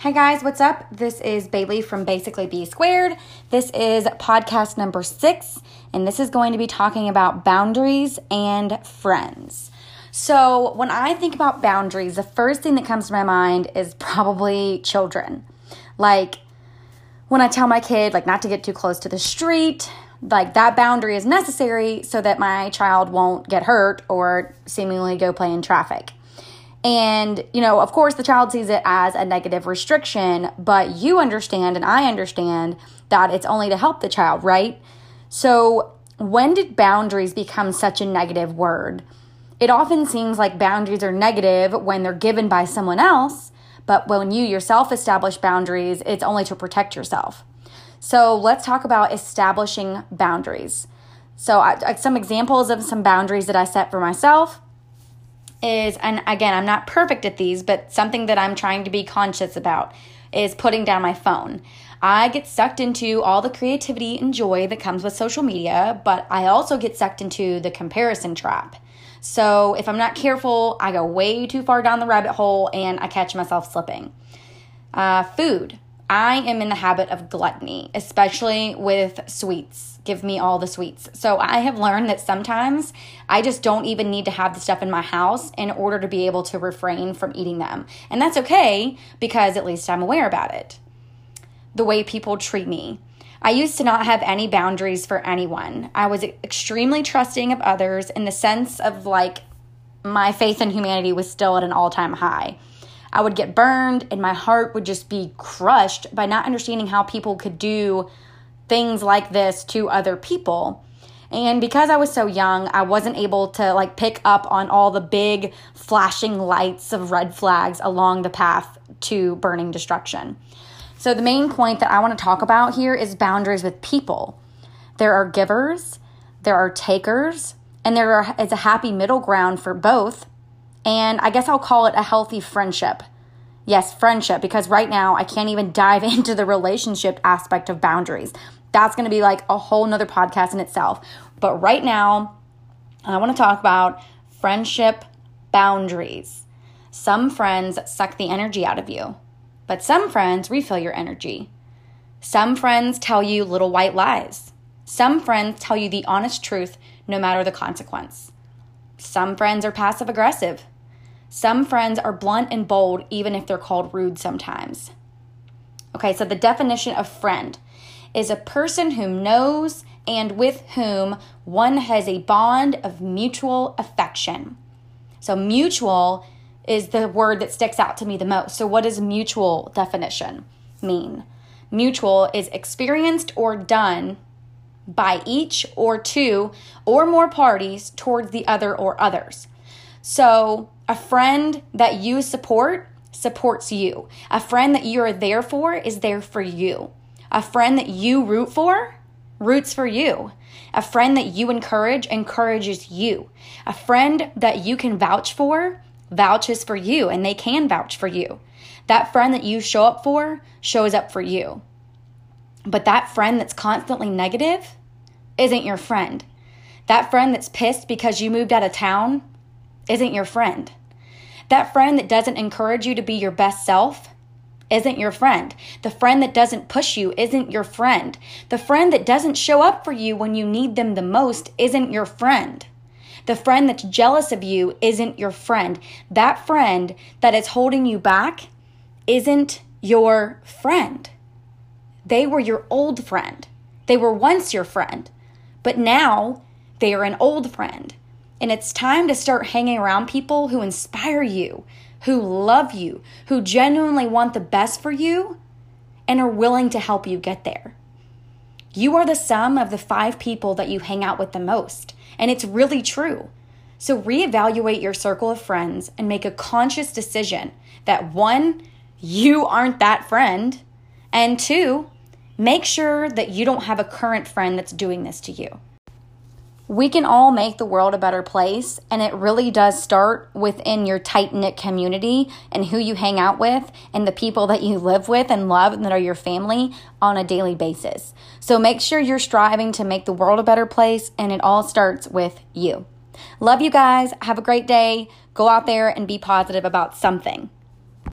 Hey guys, what's up? This is Bailey from Basically B Squared. This is podcast number six, and this is going to be talking about boundaries and friends. So, when I think about boundaries, the first thing that comes to my mind is probably children. Like, when I tell my kid, like, not to get too close to the street, like, that boundary is necessary so that my child won't get hurt or seemingly go play in traffic. And, you know, of course, the child sees it as a negative restriction, but you understand and I understand that it's only to help the child, right? So, when did boundaries become such a negative word? It often seems like boundaries are negative when they're given by someone else, but when you yourself establish boundaries, it's only to protect yourself. So, let's talk about establishing boundaries. So, I, some examples of some boundaries that I set for myself is, and again, I'm not perfect at these, but something that I'm trying to be conscious about is putting down my phone. I get sucked into all the creativity and joy that comes with social media, but I also get sucked into the comparison trap. So if I'm not careful, I go way too far down the rabbit hole and I catch myself slipping. Uh, food. I am in the habit of gluttony, especially with sweets. Give me all the sweets. So I have learned that sometimes I just don't even need to have the stuff in my house in order to be able to refrain from eating them. And that's okay because at least I'm aware about it. The way people treat me. I used to not have any boundaries for anyone. I was extremely trusting of others in the sense of like my faith in humanity was still at an all time high. I would get burned and my heart would just be crushed by not understanding how people could do things like this to other people. And because I was so young, I wasn't able to like pick up on all the big flashing lights of red flags along the path to burning destruction. So, the main point that I want to talk about here is boundaries with people. There are givers, there are takers, and there is a happy middle ground for both and I guess I'll call it a healthy friendship. Yes, friendship, because right now I can't even dive into the relationship aspect of boundaries. That's to be like a whole nother podcast in itself. But right now, I want to talk about friendship boundaries. Some friends suck the energy out of you, but some friends refill your energy. Some friends tell you little white lies. Some friends tell you the honest truth no matter the consequence. Some friends are passive aggressive. Some friends are blunt and bold, even if they're called rude sometimes. Okay, so the definition of friend is a person who knows and with whom one has a bond of mutual affection. So, mutual is the word that sticks out to me the most. So, what does mutual definition mean? Mutual is experienced or done by each or two or more parties towards the other or others. So, a friend that you support supports you. A friend that you are there for is there for you. A friend that you root for roots for you. A friend that you encourage encourages you. A friend that you can vouch for vouches for you and they can vouch for you. That friend that you show up for shows up for you. But that friend that's constantly negative isn't your friend. That friend that's pissed because you moved out of town isn't your friend. That friend that doesn't encourage you to be your best self isn't your friend. The friend that doesn't push you isn't your friend. The friend that doesn't show up for you when you need them the most isn't your friend. The friend that's jealous of you isn't your friend. That friend that is holding you back isn't your friend. They were your old friend. They were once your friend, but now they are an old friend. And it's time to start hanging around people who inspire you, who love you, who genuinely want the best for you, and are willing to help you get there. You are the sum of the five people that you hang out with the most, and it's really true. So reevaluate your circle of friends and make a conscious decision that one, you aren't that friend, and two, make sure that you don't have a current friend that's doing this to you we can all make the world a better place. And it really does start within your tight knit community and who you hang out with and the people that you live with and love and that are your family on a daily basis. So make sure you're striving to make the world a better place. And it all starts with you. Love you guys. Have a great day. Go out there and be positive about something.